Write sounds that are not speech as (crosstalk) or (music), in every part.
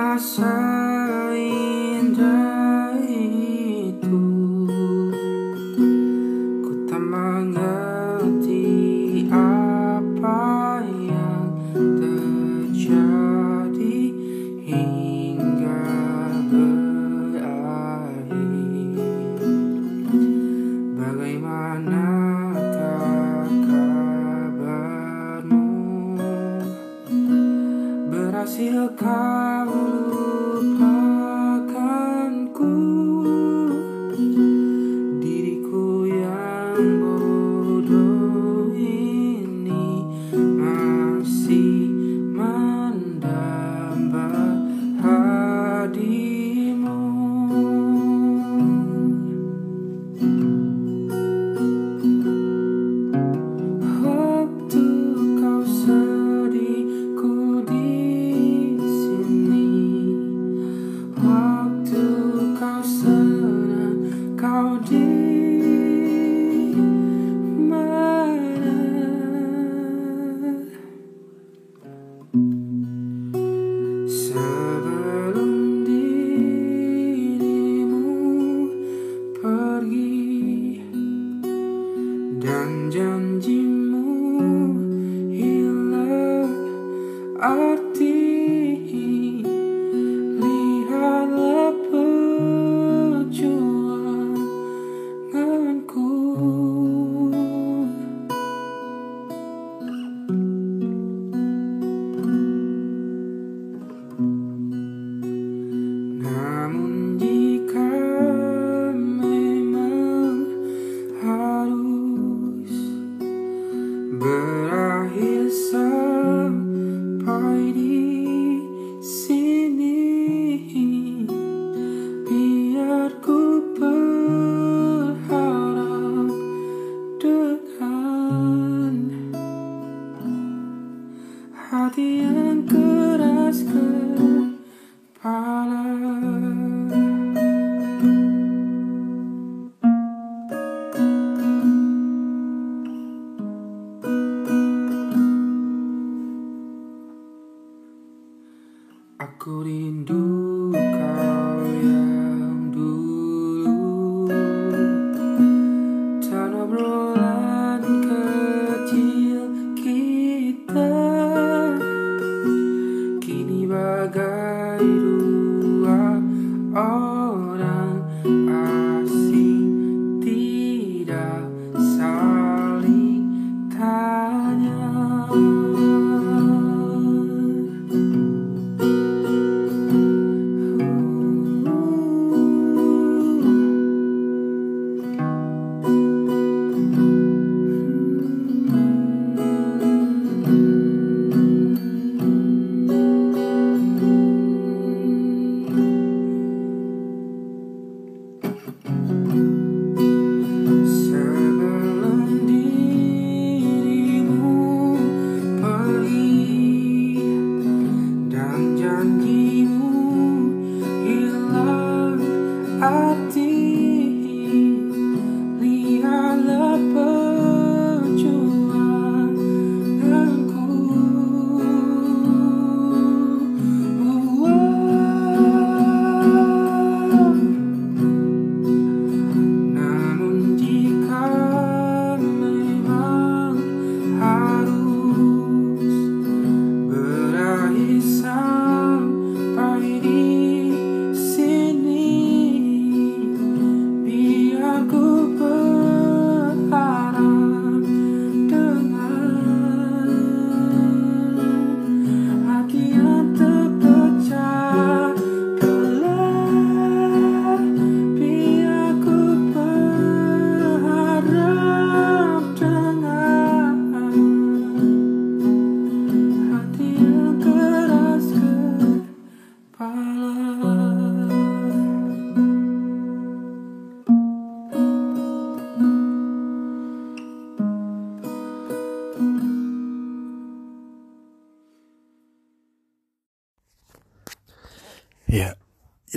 myself. remember.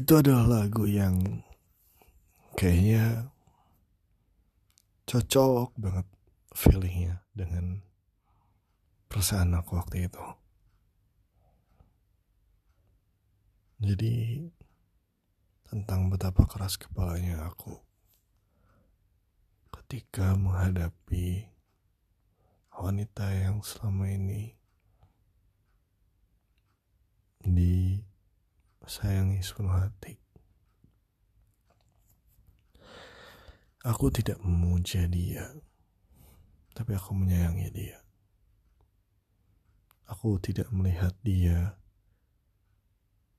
Itu adalah lagu yang kayaknya cocok banget feelingnya dengan perasaan aku waktu itu. Jadi tentang betapa keras kepalanya aku ketika menghadapi wanita yang selama ini disayangi sepenuh hati. Aku tidak memuja dia, tapi aku menyayangi dia. Aku tidak melihat dia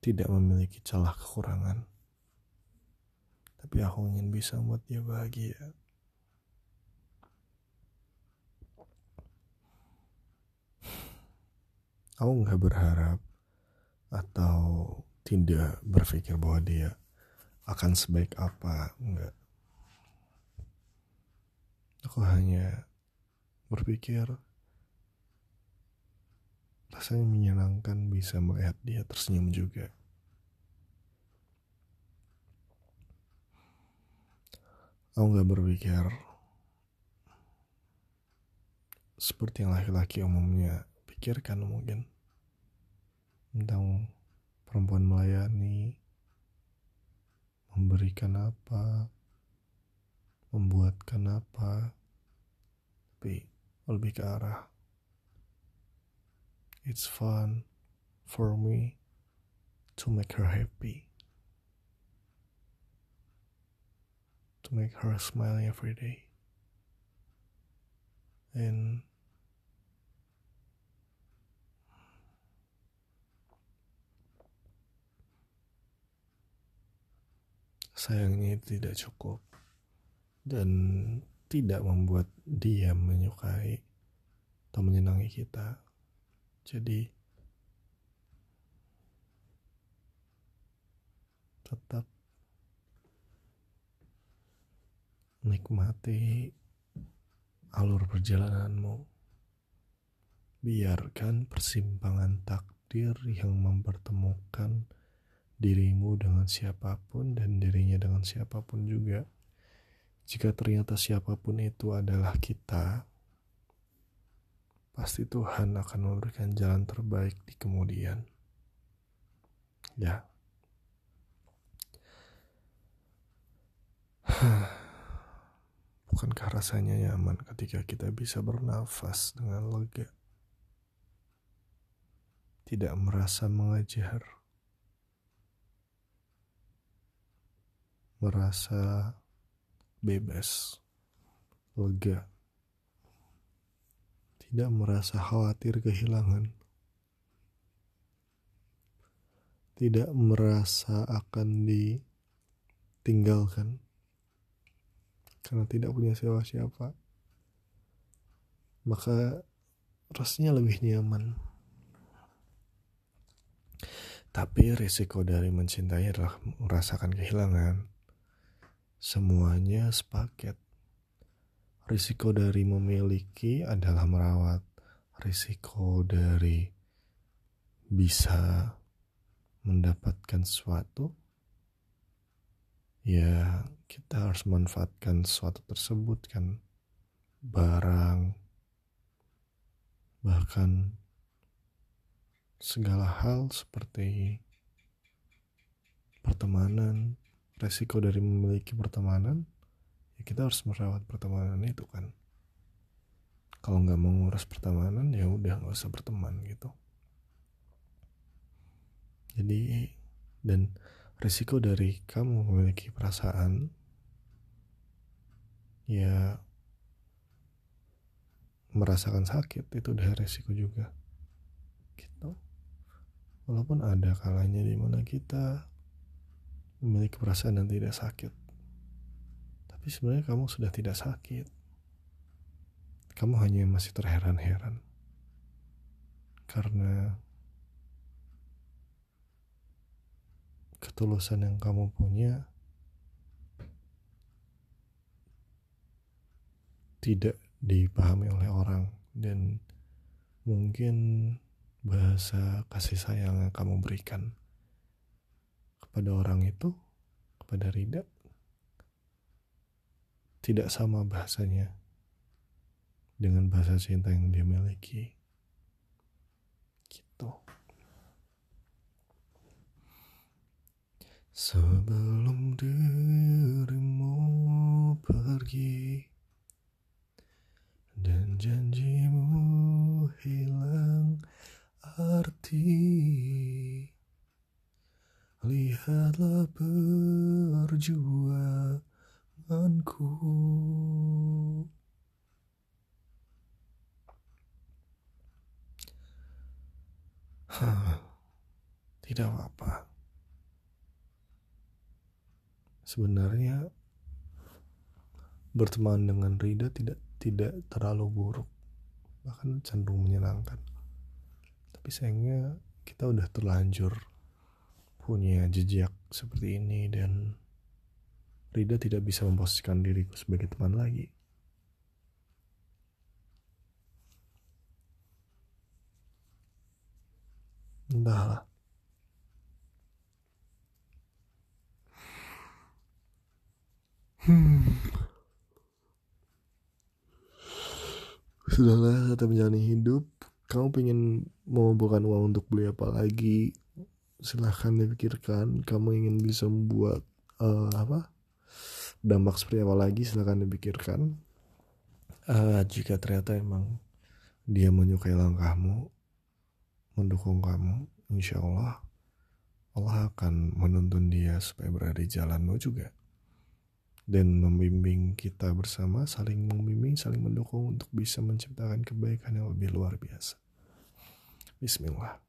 tidak memiliki celah kekurangan, tapi aku ingin bisa membuat dia bahagia. Aku nggak berharap atau tidak berpikir bahwa dia akan sebaik apa, enggak. Aku hanya berpikir rasanya menyenangkan bisa melihat dia tersenyum juga. Aku gak berpikir seperti yang laki-laki umumnya pikirkan mungkin tentang perempuan melayani, memberikan apa, membuatkan apa, tapi lebih ke arah it's fun for me to make her happy, to make her smile every day, and sayangnya itu tidak cukup dan tidak membuat dia menyukai atau menyenangi kita. Jadi tetap nikmati alur perjalananmu. Biarkan persimpangan takdir yang mempertemukan dirimu dengan siapa pun dan dirinya dengan siapa pun juga jika ternyata siapa pun itu adalah kita, pasti Tuhan akan memberikan jalan terbaik di kemudian. Ya. (sighs) Bukankah rasanya nyaman ketika kita bisa bernafas dengan lega? Tidak merasa mengajar. Merasa bebas, lega, tidak merasa khawatir kehilangan, tidak merasa akan ditinggalkan karena tidak punya siapa-siapa, maka rasanya lebih nyaman. Tapi risiko dari mencintai adalah merasakan kehilangan semuanya sepaket. Risiko dari memiliki adalah merawat. Risiko dari bisa mendapatkan sesuatu, ya kita harus manfaatkan sesuatu tersebut kan. Barang, bahkan segala hal seperti pertemanan, resiko dari memiliki pertemanan ya kita harus merawat pertemanan itu kan. Kalau nggak mau ngurus pertemanan ya udah nggak usah berteman gitu. Jadi dan resiko dari kamu memiliki perasaan ya merasakan sakit itu udah resiko juga. Gitu. Walaupun ada kalanya di mana kita memiliki perasaan yang tidak sakit. Tapi sebenarnya kamu sudah tidak sakit. Kamu hanya masih terheran-heran. Karena ketulusan yang kamu punya tidak dipahami oleh orang dan mungkin bahasa kasih sayang yang kamu berikan kepada orang itu, kepada Rida, tidak sama bahasanya dengan bahasa cinta yang dia miliki. Gitu. Sebelum dirimu pergi dan janjimu hilang arti Perjuanganku Tidak apa-apa. Sebenarnya berteman dengan Rida tidak tidak terlalu buruk, bahkan cenderung menyenangkan. Tapi sayangnya kita udah terlanjur punya jejak seperti ini dan Rida tidak bisa memposisikan diriku sebagai teman lagi. Entahlah. Hmm. Sudahlah, kata menjalani hidup. Kamu pengen mengumpulkan uang untuk beli apa lagi? Silahkan dipikirkan. Kamu ingin bisa membuat uh, apa? Dampak seperti apa lagi silahkan dipikirkan. Uh, jika ternyata emang dia menyukai langkahmu mendukung kamu insya Allah Allah akan menuntun dia supaya berada di jalanmu juga. Dan membimbing kita bersama saling membimbing saling mendukung untuk bisa menciptakan kebaikan yang lebih luar biasa. Bismillah